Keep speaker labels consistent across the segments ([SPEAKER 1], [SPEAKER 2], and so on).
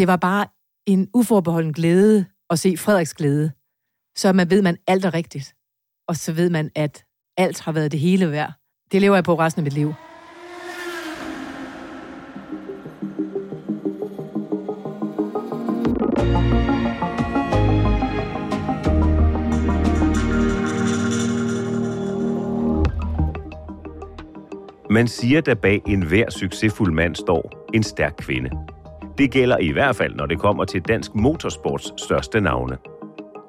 [SPEAKER 1] Det var bare en uforbeholden glæde at se Frederiks glæde. Så man ved, man alt er rigtigt. Og så ved man, at alt har været det hele værd. Det lever jeg på resten af mit liv.
[SPEAKER 2] Man siger, at bag enhver succesfuld mand står en stærk kvinde. Det gælder i hvert fald, når det kommer til dansk motorsports største navne.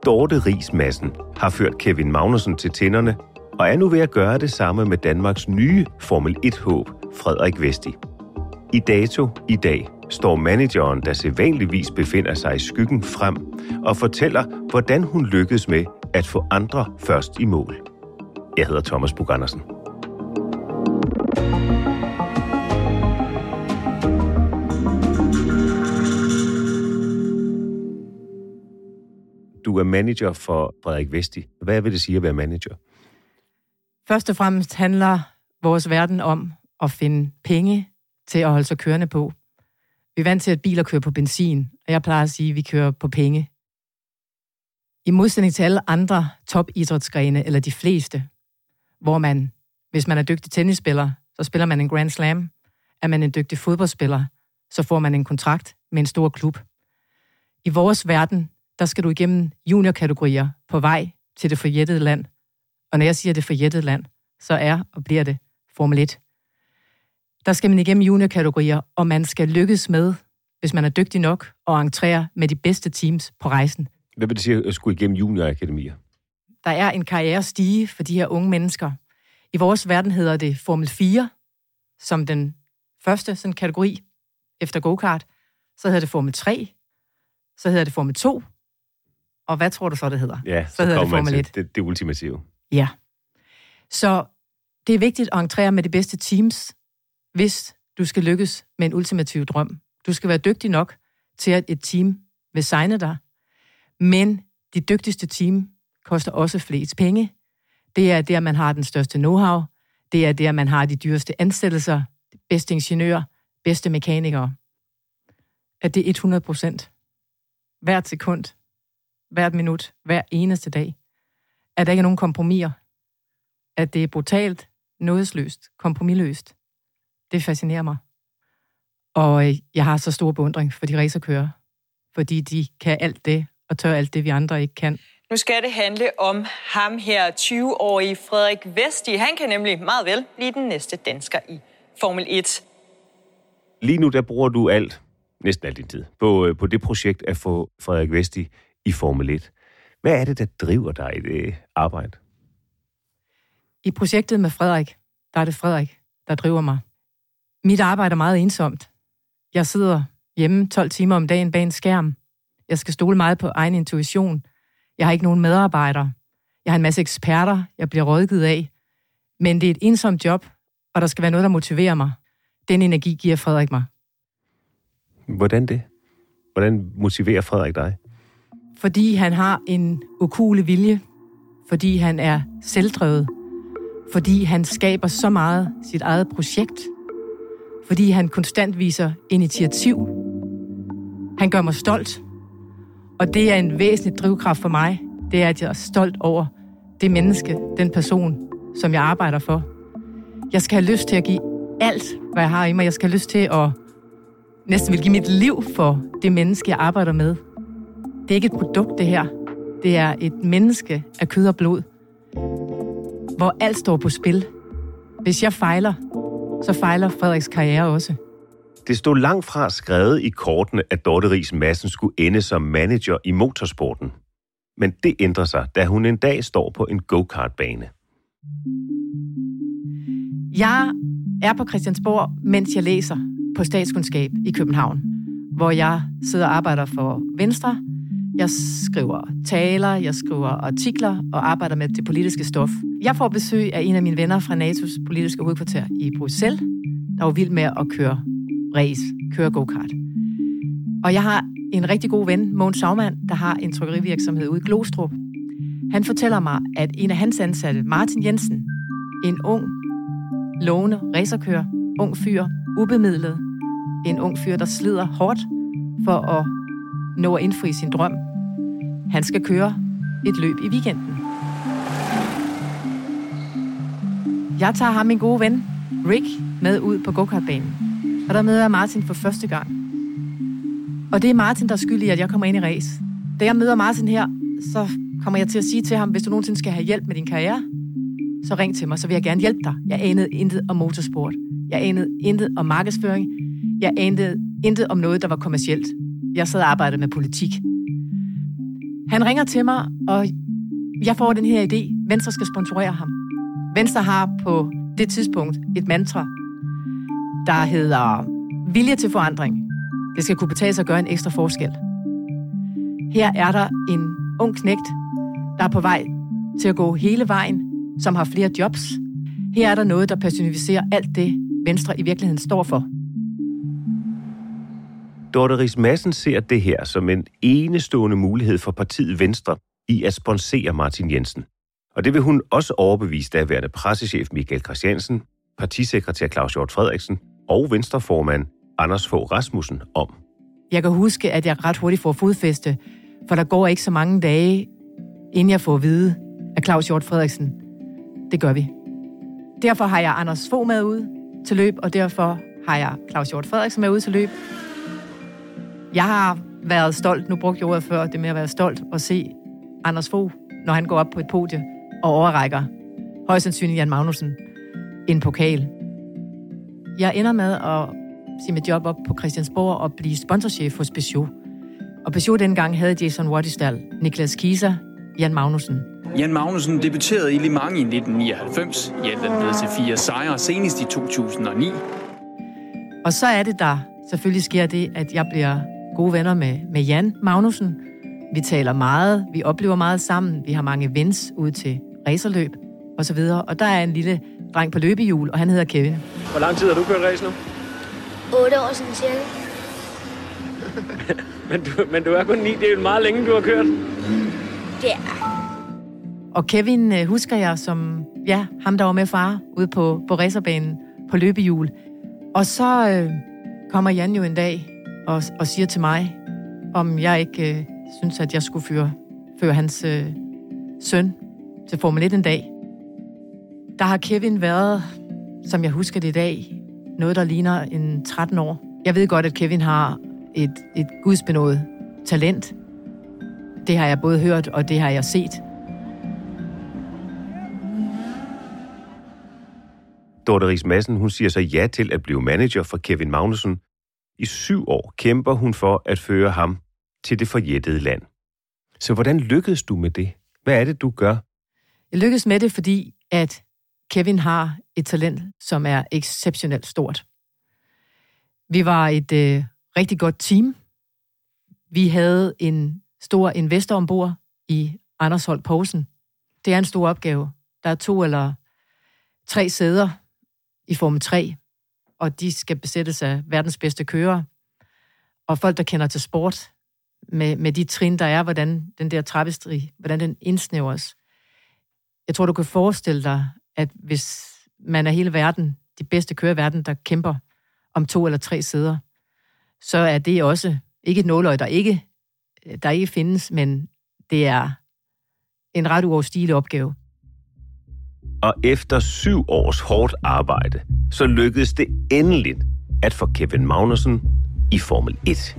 [SPEAKER 2] Dorte Ries Madsen har ført Kevin Magnussen til tænderne, og er nu ved at gøre det samme med Danmarks nye Formel 1-håb, Frederik Vesti. I dato i dag står manageren, der sædvanligvis befinder sig i skyggen frem, og fortæller, hvordan hun lykkedes med at få andre først i mål. Jeg hedder Thomas Bug Andersen. Er manager for Frederik Vesti. Hvad vil det sige at være manager?
[SPEAKER 1] Først og fremmest handler vores verden om at finde penge til at holde sig kørende på. Vi er vant til, at biler kører på benzin, og jeg plejer at sige, at vi kører på penge. I modsætning til alle andre topidrætsgrene, eller de fleste, hvor man, hvis man er dygtig tennisspiller, så spiller man en Grand Slam. Er man en dygtig fodboldspiller, så får man en kontrakt med en stor klub. I vores verden, der skal du igennem juniorkategorier på vej til det forjættede land. Og når jeg siger det forjættede land, så er og bliver det Formel 1. Der skal man igennem juniorkategorier, og man skal lykkes med, hvis man er dygtig nok, at entrere med de bedste teams på rejsen.
[SPEAKER 2] Hvad vil det sige at skulle igennem juniorakademier?
[SPEAKER 1] Der er en karrierestige for de her unge mennesker. I vores verden hedder det Formel 4, som den første sådan kategori efter go-kart. Så hedder det Formel 3, så hedder det Formel 2, og hvad tror du så, det hedder?
[SPEAKER 2] Ja, så,
[SPEAKER 1] så hedder det Formel
[SPEAKER 2] til
[SPEAKER 1] 1.
[SPEAKER 2] det, det ultimative.
[SPEAKER 1] Ja. Så det er vigtigt at entrere med de bedste teams, hvis du skal lykkes med en ultimativ drøm. Du skal være dygtig nok til, at et team vil signe dig. Men de dygtigste team koster også flest penge. Det er der, man har den største know-how. Det er der, man har de dyreste ansættelser, bedste ingeniører, bedste mekanikere. At det er 100 procent. Hvert sekund, hvert minut, hver eneste dag. At der ikke er nogen kompromiser. At det er brutalt, nådesløst, kompromilløst. Det fascinerer mig. Og øh, jeg har så stor beundring for de racerkører, fordi de kan alt det, og tør alt det, vi andre ikke kan.
[SPEAKER 3] Nu skal det handle om ham her, 20-årige Frederik Vesti. Han kan nemlig meget vel blive den næste dansker i Formel 1.
[SPEAKER 2] Lige nu, der bruger du alt, næsten al din tid, på, øh, på det projekt at få Frederik Vesti i Formel 1. Hvad er det, der driver dig i det arbejde?
[SPEAKER 1] I projektet med Frederik, der er det Frederik, der driver mig. Mit arbejde er meget ensomt. Jeg sidder hjemme 12 timer om dagen bag en skærm. Jeg skal stole meget på egen intuition. Jeg har ikke nogen medarbejdere. Jeg har en masse eksperter, jeg bliver rådgivet af. Men det er et ensomt job, og der skal være noget, der motiverer mig. Den energi giver Frederik mig.
[SPEAKER 2] Hvordan det? Hvordan motiverer Frederik dig?
[SPEAKER 1] Fordi han har en ukulig vilje. Fordi han er selvdrevet. Fordi han skaber så meget sit eget projekt. Fordi han konstant viser initiativ. Han gør mig stolt. Og det er en væsentlig drivkraft for mig. Det er, at jeg er stolt over det menneske, den person, som jeg arbejder for. Jeg skal have lyst til at give alt, hvad jeg har i mig. Jeg skal have lyst til at næsten vil give mit liv for det menneske, jeg arbejder med. Det er ikke et produkt, det her. Det er et menneske af kød og blod, hvor alt står på spil. Hvis jeg fejler, så fejler Frederiks karriere også.
[SPEAKER 2] Det stod langt fra skrevet i kortene, at Dorte Ries Madsen skulle ende som manager i motorsporten. Men det ændrer sig, da hun en dag står på en go-kart-bane.
[SPEAKER 1] Jeg er på Christiansborg, mens jeg læser på statskundskab i København, hvor jeg sidder og arbejder for Venstre. Jeg skriver taler, jeg skriver artikler og arbejder med det politiske stof. Jeg får besøg af en af mine venner fra NATO's politiske hovedkvarter i Bruxelles, der var vild med at køre race, køre go-kart. Og jeg har en rigtig god ven, Mogens Saumann, der har en trykkerivirksomhed ude i Glostrup. Han fortæller mig, at en af hans ansatte, Martin Jensen, en ung, lovende racerkører, ung fyr, ubemidlet, en ung fyr, der slider hårdt for at nå at indfri sin drøm. Han skal køre et løb i weekenden. Jeg tager ham min gode ven, Rick, med ud på go-kartbanen. Og der møder jeg Martin for første gang. Og det er Martin, der er skyld i, at jeg kommer ind i race. Da jeg møder Martin her, så kommer jeg til at sige til ham, hvis du nogensinde skal have hjælp med din karriere, så ring til mig, så vil jeg gerne hjælpe dig. Jeg anede intet om motorsport. Jeg anede intet om markedsføring. Jeg anede intet om noget, der var kommercielt. Jeg sad og arbejdede med politik. Han ringer til mig, og jeg får den her idé. Venstre skal sponsorere ham. Venstre har på det tidspunkt et mantra, der hedder vilje til forandring. Det skal kunne betale sig at gøre en ekstra forskel. Her er der en ung knægt, der er på vej til at gå hele vejen, som har flere jobs. Her er der noget, der personificerer alt det, Venstre i virkeligheden står for.
[SPEAKER 2] Dorte Ries Madsen ser det her som en enestående mulighed for partiet Venstre i at sponsere Martin Jensen. Og det vil hun også overbevise daværende pressechef Michael Christiansen, partisekretær Claus Hjort Frederiksen og Venstreformand Anders Fogh Rasmussen om.
[SPEAKER 1] Jeg kan huske, at jeg ret hurtigt får fodfæste, for der går ikke så mange dage, inden jeg får at vide af Claus Hjort Frederiksen. Det gør vi. Derfor har jeg Anders Fogh med ud til løb, og derfor har jeg Claus Hjort Frederiksen med ud til løb. Jeg har været stolt, nu brugte jeg ordet før, det med at være stolt og se Anders Fogh, når han går op på et podie og overrækker højst sandsynligt Jan Magnussen en pokal. Jeg ender med at sige mit job op på Christiansborg og blive sponsorchef hos Peugeot. Og Peugeot dengang havde Jason Wattistall, Niklas Kieser, Jan Magnussen.
[SPEAKER 4] Jan Magnussen debuterede i Le Mans i 1999. I alt er blevet til fire sejre, senest i 2009.
[SPEAKER 1] Og så er det der selvfølgelig sker det, at jeg bliver gode venner med, med Jan Magnussen. Vi taler meget, vi oplever meget sammen, vi har mange vens ud til racerløb og så videre. Og der er en lille dreng på løbehjul, og han hedder Kevin.
[SPEAKER 5] Hvor lang tid har du kørt race nu?
[SPEAKER 6] 8 år siden cirka.
[SPEAKER 5] men, du, men du er kun 9, det er jo meget længe, du har kørt.
[SPEAKER 6] Ja.
[SPEAKER 1] Og Kevin øh, husker jeg som, ja, ham der var med far ude på, på racerbanen på løbehjul. Og så øh, kommer Jan jo en dag og, og siger til mig, om jeg ikke øh, synes, at jeg skulle føre, føre hans øh, søn til Formel 1 en dag. Der har Kevin været, som jeg husker det i dag, noget, der ligner en 13 år. Jeg ved godt, at Kevin har et, et gudsbenået talent. Det har jeg både hørt, og det har jeg set.
[SPEAKER 2] Dorte Ries Madsen, hun siger så ja til at blive manager for Kevin Magnussen. I syv år kæmper hun for at føre ham til det forjættede land. Så hvordan lykkedes du med det? Hvad er det, du gør?
[SPEAKER 1] Jeg lykkedes med det, fordi at Kevin har et talent, som er exceptionelt stort. Vi var et øh, rigtig godt team. Vi havde en stor investor ombord i Anders Holt Poulsen. Det er en stor opgave. Der er to eller tre sæder i Form 3, og de skal besættes af verdens bedste kører. Og folk, der kender til sport, med, med de trin, der er, hvordan den der trappestri, hvordan den indsnævres. Jeg tror, du kan forestille dig, at hvis man er hele verden, de bedste kører i verden, der kæmper om to eller tre sæder, så er det også ikke et nåløg, der ikke, der ikke findes, men det er en ret uoverstigelig opgave.
[SPEAKER 2] Og efter syv års hårdt arbejde, så lykkedes det endeligt at få Kevin Magnussen i Formel 1.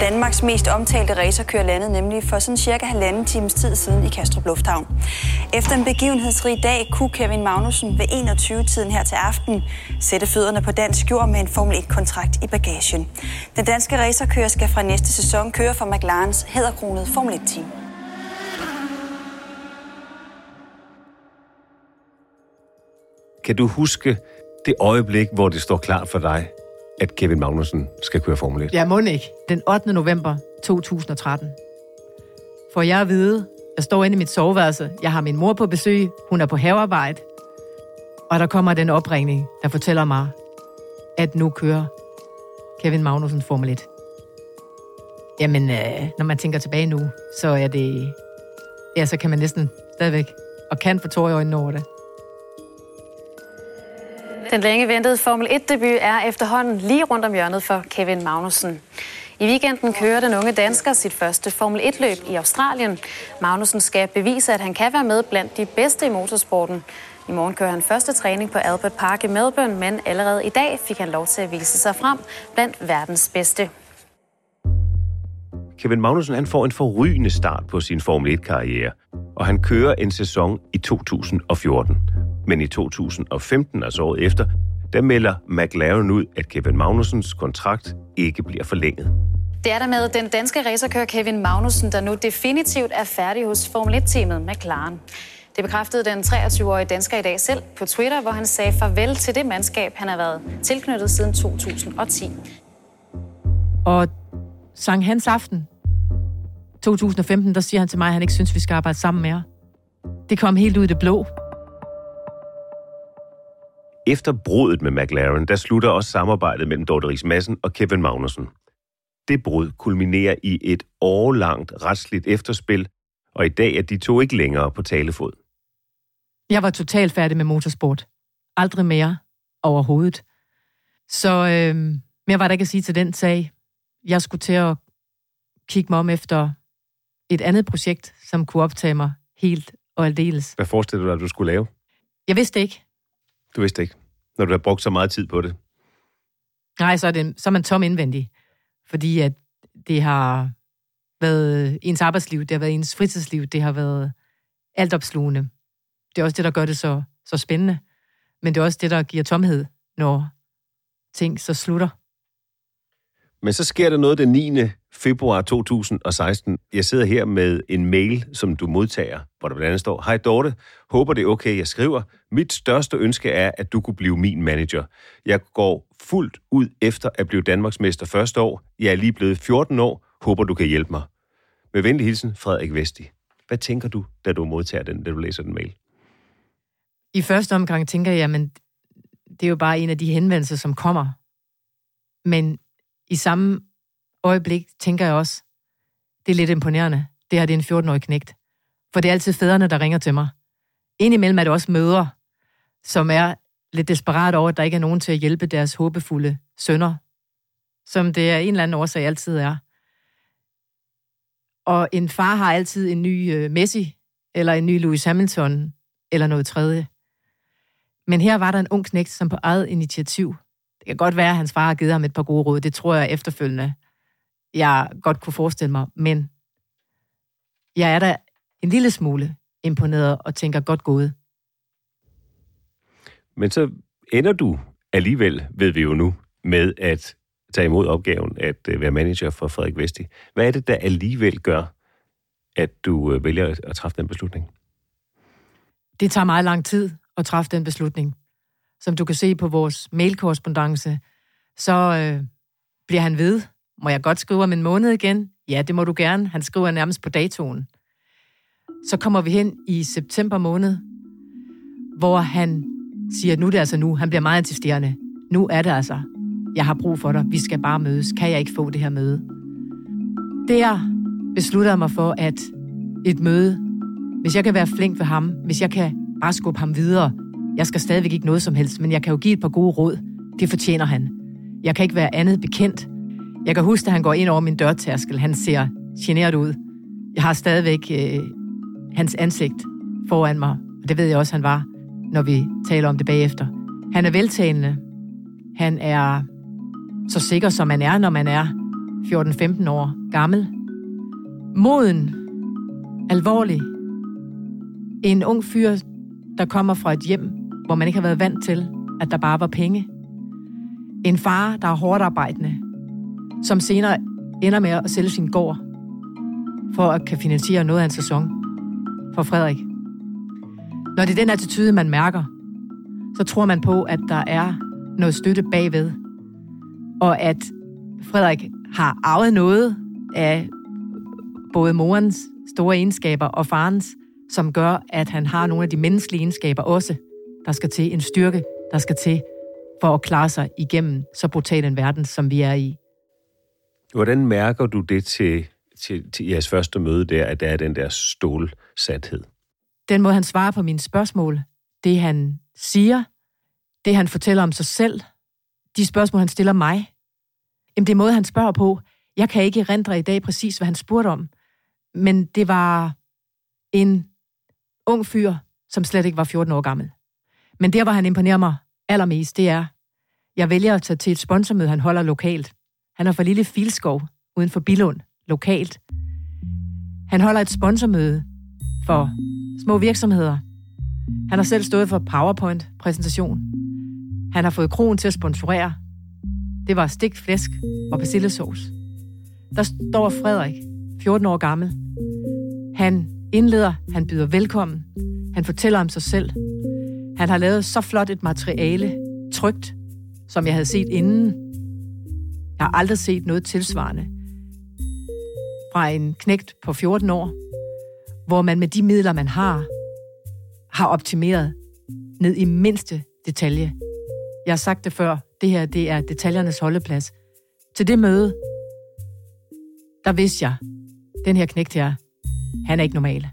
[SPEAKER 7] Danmarks mest omtalte racerkører landede nemlig for sådan cirka halvanden times tid siden i Kastrup Lufthavn. Efter en begivenhedsrig dag kunne Kevin Magnussen ved 21-tiden her til aften sætte fødderne på dansk jord med en Formel 1-kontrakt i bagagen. Den danske racerkører skal fra næste sæson køre for McLarens hæderkronede Formel 1-team.
[SPEAKER 2] Kan du huske det øjeblik, hvor det står klart for dig, at Kevin Magnussen skal køre Formel 1?
[SPEAKER 1] Ja, må ikke. Den 8. november 2013. For jeg at vide, jeg står inde i mit soveværelse, jeg har min mor på besøg, hun er på havearbejde, og der kommer den opringning, der fortæller mig, at nu kører Kevin Magnussen Formel 1. Jamen, øh, når man tænker tilbage nu, så er det... Ja, så kan man næsten stadigvæk og kan få tår i øjnene over det.
[SPEAKER 8] Den længe ventede Formel 1-debut er efterhånden lige rundt om hjørnet for Kevin Magnussen. I weekenden kører den unge dansker sit første Formel 1-løb i Australien. Magnussen skal bevise, at han kan være med blandt de bedste i motorsporten. I morgen kører han første træning på Albert Park i Melbourne, men allerede i dag fik han lov til at vise sig frem blandt verdens bedste.
[SPEAKER 2] Kevin Magnussen han får en forrygende start på sin Formel 1-karriere, og han kører en sæson i 2014. Men i 2015, altså året efter, der melder McLaren ud, at Kevin Magnussens kontrakt ikke bliver forlænget.
[SPEAKER 8] Det er der med den danske racerkører Kevin Magnussen, der nu definitivt er færdig hos Formel 1-teamet McLaren. Det bekræftede den 23-årige dansker i dag selv på Twitter, hvor han sagde farvel til det mandskab, han har været tilknyttet siden 2010.
[SPEAKER 1] Og Sankt Hans Aften 2015, der siger han til mig, at han ikke synes, vi skal arbejde sammen mere. Det kom helt ud i det blå.
[SPEAKER 2] Efter brudet med McLaren, der slutter også samarbejdet mellem Dorte Ries Madsen og Kevin Magnussen. Det brud kulminerer i et årlangt retsligt efterspil, og i dag er de to ikke længere på talefod.
[SPEAKER 1] Jeg var totalt færdig med motorsport. Aldrig mere overhovedet. Så øh, mere var der ikke at sige til den sag. Jeg skulle til at kigge mig om efter et andet projekt, som kunne optage mig helt og aldeles.
[SPEAKER 2] Hvad forestiller du dig, at du skulle lave?
[SPEAKER 1] Jeg vidste ikke.
[SPEAKER 2] Du vidste ikke, når du har brugt så meget tid på det?
[SPEAKER 1] Nej, så er, det, så er man tom indvendig. Fordi at det har været ens arbejdsliv, det har været ens fritidsliv, det har været altopslugende. Det er også det, der gør det så, så spændende. Men det er også det, der giver tomhed, når ting så slutter.
[SPEAKER 2] Men så sker der noget den 9. februar 2016. Jeg sidder her med en mail, som du modtager, hvor der blandt andet står, Hej Dorte, håber det er okay, jeg skriver. Mit største ønske er, at du kunne blive min manager. Jeg går fuldt ud efter at blive Danmarksmester første år. Jeg er lige blevet 14 år. Håber du kan hjælpe mig. Med venlig hilsen, Frederik Vesti. Hvad tænker du, da du modtager den, da du læser den mail?
[SPEAKER 1] I første omgang tænker jeg, men det er jo bare en af de henvendelser, som kommer. Men i samme øjeblik tænker jeg også, det er lidt imponerende. Det her det er en 14-årig knægt. For det er altid fædrene, der ringer til mig. Indimellem er det også mødre, som er lidt desperat over, at der ikke er nogen til at hjælpe deres håbefulde sønner. Som det er en eller anden årsag altid er. Og en far har altid en ny øh, Messi, eller en ny Lewis Hamilton, eller noget tredje. Men her var der en ung knægt, som på eget initiativ det kan godt være, at hans far har givet ham et par gode råd. Det tror jeg efterfølgende, jeg godt kunne forestille mig. Men jeg er da en lille smule imponeret og tænker godt gået.
[SPEAKER 2] Men så ender du alligevel, ved vi jo nu, med at tage imod opgaven at øh, være manager for Frederik Vesti. Hvad er det, der alligevel gør, at du øh, vælger at træffe den beslutning?
[SPEAKER 1] Det tager meget lang tid at træffe den beslutning som du kan se på vores mailkorrespondence, så øh, bliver han ved. Må jeg godt skrive om en måned igen? Ja, det må du gerne. Han skriver nærmest på datoen. Så kommer vi hen i september måned, hvor han siger, nu er det altså nu. Han bliver meget insisterende. nu er det altså, jeg har brug for dig, vi skal bare mødes, kan jeg ikke få det her møde? Der beslutter jeg mig for, at et møde, hvis jeg kan være flink ved ham, hvis jeg kan bare skubbe ham videre, jeg skal stadigvæk ikke noget som helst, men jeg kan jo give et par gode råd. Det fortjener han. Jeg kan ikke være andet bekendt. Jeg kan huske, at han går ind over min dørtærskel. Han ser generet ud. Jeg har stadigvæk øh, hans ansigt foran mig, og det ved jeg også, han var, når vi taler om det bagefter. Han er veltalende. Han er så sikker, som man er, når man er 14-15 år gammel. Moden. Alvorlig. En ung fyr, der kommer fra et hjem, hvor man ikke har været vant til, at der bare var penge. En far, der er hårdt arbejdende, som senere ender med at sælge sin gård, for at kan finansiere noget af en sæson for Frederik. Når det er den attitude, man mærker, så tror man på, at der er noget støtte bagved, og at Frederik har arvet noget af både morens store egenskaber og farens, som gør, at han har nogle af de menneskelige egenskaber også, der skal til en styrke, der skal til for at klare sig igennem så brutal en verden, som vi er i.
[SPEAKER 2] Hvordan mærker du det til, til, til jeres første møde der, at der er den der stålsathed?
[SPEAKER 1] Den måde, han svarer på mine spørgsmål, det han siger, det han fortæller om sig selv, de spørgsmål, han stiller mig, jamen det er måde, han spørger på. Jeg kan ikke rendre i dag præcis, hvad han spurgte om, men det var en ung fyr, som slet ikke var 14 år gammel. Men der, hvor han imponerer mig allermest, det er, jeg vælger at tage til et sponsormøde, han holder lokalt. Han har for lille filskov uden for Bilund, lokalt. Han holder et sponsormøde for små virksomheder. Han har selv stået for PowerPoint-præsentation. Han har fået kronen til at sponsorere. Det var stik flæsk og persillesauce. Der står Frederik, 14 år gammel. Han indleder, han byder velkommen. Han fortæller om sig selv. Han har lavet så flot et materiale, trygt, som jeg havde set inden. Jeg har aldrig set noget tilsvarende. Fra en knægt på 14 år, hvor man med de midler, man har, har optimeret ned i mindste detalje. Jeg har sagt det før, det her det er detaljernes holdeplads. Til det møde, der vidste jeg, den her knægt her, han er ikke normal.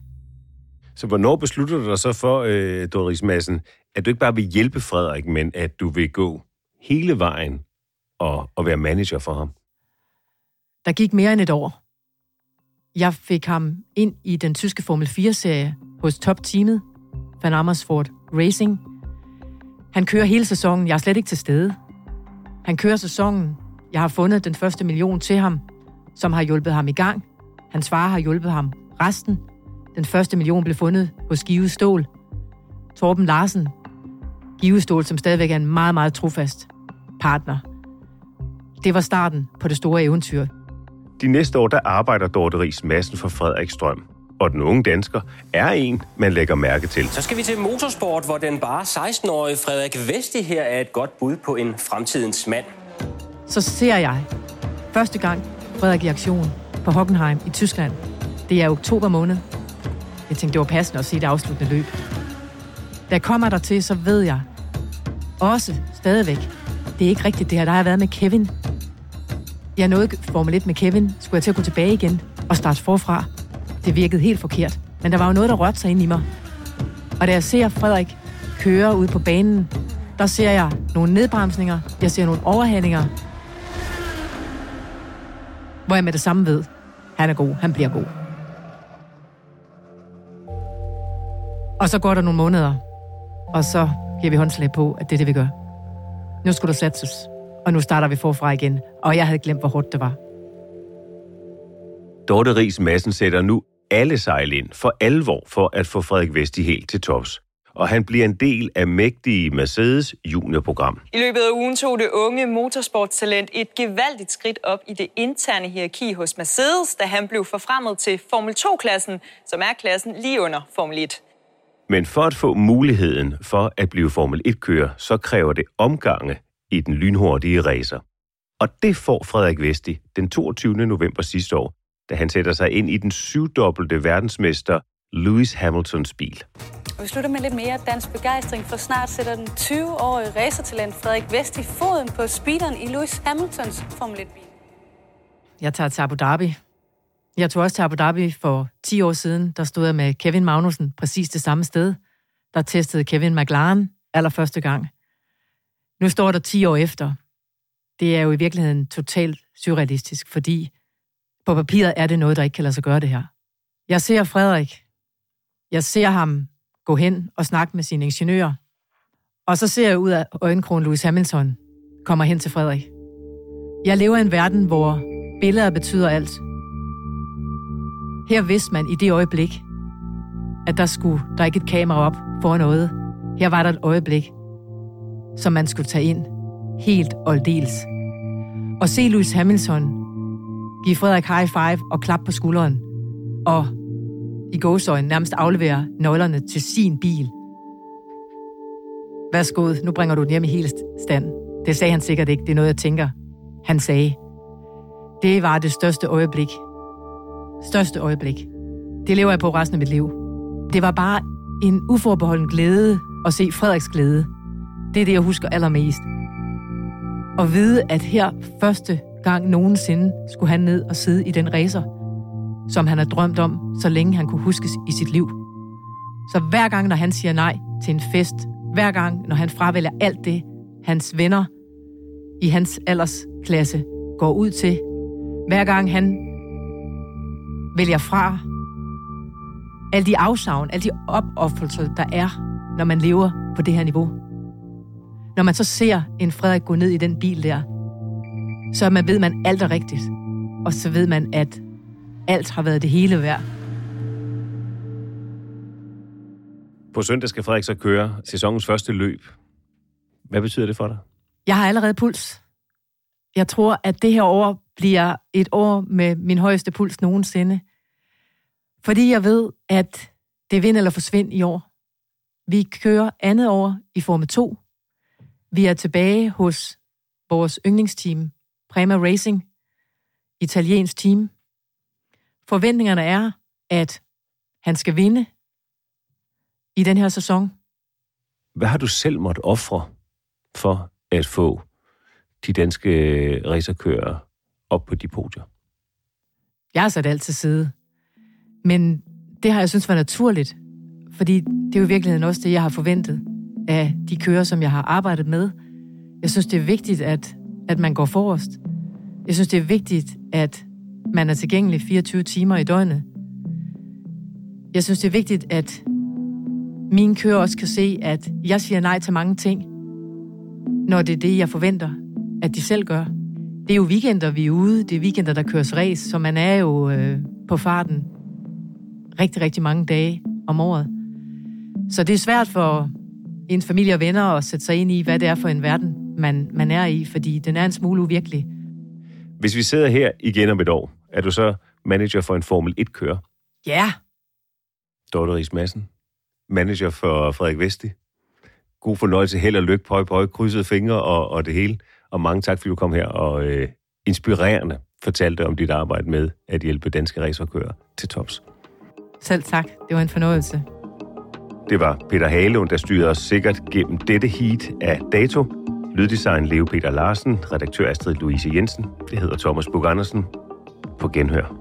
[SPEAKER 2] Så hvornår beslutter du dig så for, øh, Doris Madsen, at du ikke bare vil hjælpe Frederik, men at du vil gå hele vejen og, og være manager for ham?
[SPEAKER 1] Der gik mere end et år. Jeg fik ham ind i den tyske Formel 4-serie hos topteamet Van Amersfoort Racing. Han kører hele sæsonen. Jeg er slet ikke til stede. Han kører sæsonen. Jeg har fundet den første million til ham, som har hjulpet ham i gang. Hans far har hjulpet ham resten. Den første million blev fundet hos Give Stål. Torben Larsen. Give Stål, som stadigvæk er en meget, meget trofast partner. Det var starten på det store eventyr.
[SPEAKER 2] De næste år, der arbejder Dorte Ries Madsen for Frederik Strøm. Og den unge dansker er en, man lægger mærke til.
[SPEAKER 9] Så skal vi til motorsport, hvor den bare 16-årige Frederik Vesti her er et godt bud på en fremtidens mand.
[SPEAKER 1] Så ser jeg første gang Frederik i aktion på Hockenheim i Tyskland. Det er oktober måned. Jeg tænkte, det var passende at se det afsluttende løb. Da jeg kommer der til, så ved jeg også stadigvæk, det er ikke rigtigt det her. Der har været med Kevin. Jeg nåede Formel 1 med Kevin. Skulle jeg til at gå tilbage igen og starte forfra? Det virkede helt forkert. Men der var jo noget, der rørte sig ind i mig. Og da jeg ser Frederik køre ud på banen, der ser jeg nogle nedbremsninger, jeg ser nogle overhændinger, hvor jeg med det samme ved, han er god, han bliver god. Og så går der nogle måneder, og så giver vi håndslag på, at det er det, vi gør. Nu skulle der satses, og nu starter vi forfra igen, og jeg havde glemt, hvor hårdt det var.
[SPEAKER 2] Dorte Ries Madsen sætter nu alle sejl ind for alvor for at få Frederik Vesti helt til tops. Og han bliver en del af mægtige Mercedes juniorprogram.
[SPEAKER 3] I løbet af ugen tog det unge motorsportstalent et gevaldigt skridt op i det interne hierarki hos Mercedes, da han blev forfremmet til Formel 2-klassen, som er klassen lige under Formel 1.
[SPEAKER 2] Men for at få muligheden for at blive Formel 1-kører, så kræver det omgange i den lynhurtige racer. Og det får Frederik Vesti den 22. november sidste år, da han sætter sig ind i den syvdobbelte verdensmester Lewis Hamiltons bil.
[SPEAKER 10] Og vi slutter med lidt mere dansk begejstring, for snart sætter den 20-årige racertalent Frederik Vest i foden på speederen i Lewis Hamiltons Formel 1-bil.
[SPEAKER 1] Jeg tager til Abu Dhabi. Jeg tog også til Abu Dhabi for 10 år siden. Der stod jeg med Kevin Magnussen præcis det samme sted. Der testede Kevin McLaren allerførste gang. Nu står der 10 år efter. Det er jo i virkeligheden totalt surrealistisk, fordi på papiret er det noget, der ikke kan lade sig gøre det her. Jeg ser Frederik. Jeg ser ham gå hen og snakke med sine ingeniører. Og så ser jeg ud af øjenkrogen Louis Hamilton kommer hen til Frederik. Jeg lever i en verden, hvor billeder betyder alt. Her vidste man i det øjeblik, at der skulle der ikke et kamera op for noget. Her var der et øjeblik, som man skulle tage ind helt og dels. Og se Louis Hamilton give Frederik high five og klap på skulderen, og i gåsøjne nærmest aflevere nøglerne til sin bil. Værsgo, nu bringer du den hjem i helt stand. Det sagde han sikkert ikke, det er noget, jeg tænker. Han sagde, det var det største øjeblik. Største øjeblik. Det lever jeg på resten af mit liv. Det var bare en uforbeholden glæde at se Frederiks glæde. Det er det, jeg husker allermest. Og vide, at her første gang nogensinde skulle han ned og sidde i den racer, som han har drømt om, så længe han kunne huskes i sit liv. Så hver gang, når han siger nej til en fest, hver gang, når han fravælger alt det, hans venner i hans aldersklasse går ud til, hver gang han vælger fra alle de afsavn, alle de opoffrelser, der er, når man lever på det her niveau. Når man så ser en Frederik gå ned i den bil der, så man ved man alt er rigtigt. Og så ved man, at alt har været det hele værd.
[SPEAKER 2] På søndag skal Frederik så køre sæsonens første løb. Hvad betyder det for dig?
[SPEAKER 1] Jeg har allerede puls. Jeg tror, at det her år bliver et år med min højeste puls nogensinde. Fordi jeg ved, at det er vind eller forsvind i år. Vi kører andet år i Formel 2. Vi er tilbage hos vores yndlingsteam, Prema Racing, italiensk team. Forventningerne er, at han skal vinde i den her sæson.
[SPEAKER 2] Hvad har du selv måttet ofre for at få de danske racerkører op på de podier?
[SPEAKER 1] Jeg har sat alt til side. Men det har jeg synes var naturligt, fordi det er jo i virkeligheden også det, jeg har forventet af de kører, som jeg har arbejdet med. Jeg synes, det er vigtigt, at, at man går forrest. Jeg synes, det er vigtigt, at man er tilgængelig 24 timer i døgnet. Jeg synes, det er vigtigt, at mine kører også kan se, at jeg siger nej til mange ting, når det er det, jeg forventer, at de selv gør. Det er jo weekender, vi er ude. Det er weekender, der køres race, så man er jo øh, på farten rigtig, rigtig mange dage om året. Så det er svært for ens familie og venner at sætte sig ind i, hvad det er for en verden, man, man er i, fordi den er en smule uvirkelig.
[SPEAKER 2] Hvis vi sidder her igen om et år, er du så manager for en Formel 1-kører?
[SPEAKER 1] Ja.
[SPEAKER 2] Dorte Ries Madsen, manager for Frederik Vesti. God fornøjelse, held og lykke, pøj, pøj, krydsede fingre og, og det hele. Og mange tak, fordi du kom her og øh, inspirerende fortalte om dit arbejde med at hjælpe danske racerkører til tops.
[SPEAKER 1] Selv tak. Det var en fornøjelse.
[SPEAKER 2] Det var Peter Halund, der styrede os sikkert gennem dette heat af dato. Lyddesign Leo Peter Larsen, redaktør Astrid Louise Jensen. Det hedder Thomas Bug Andersen. På genhør.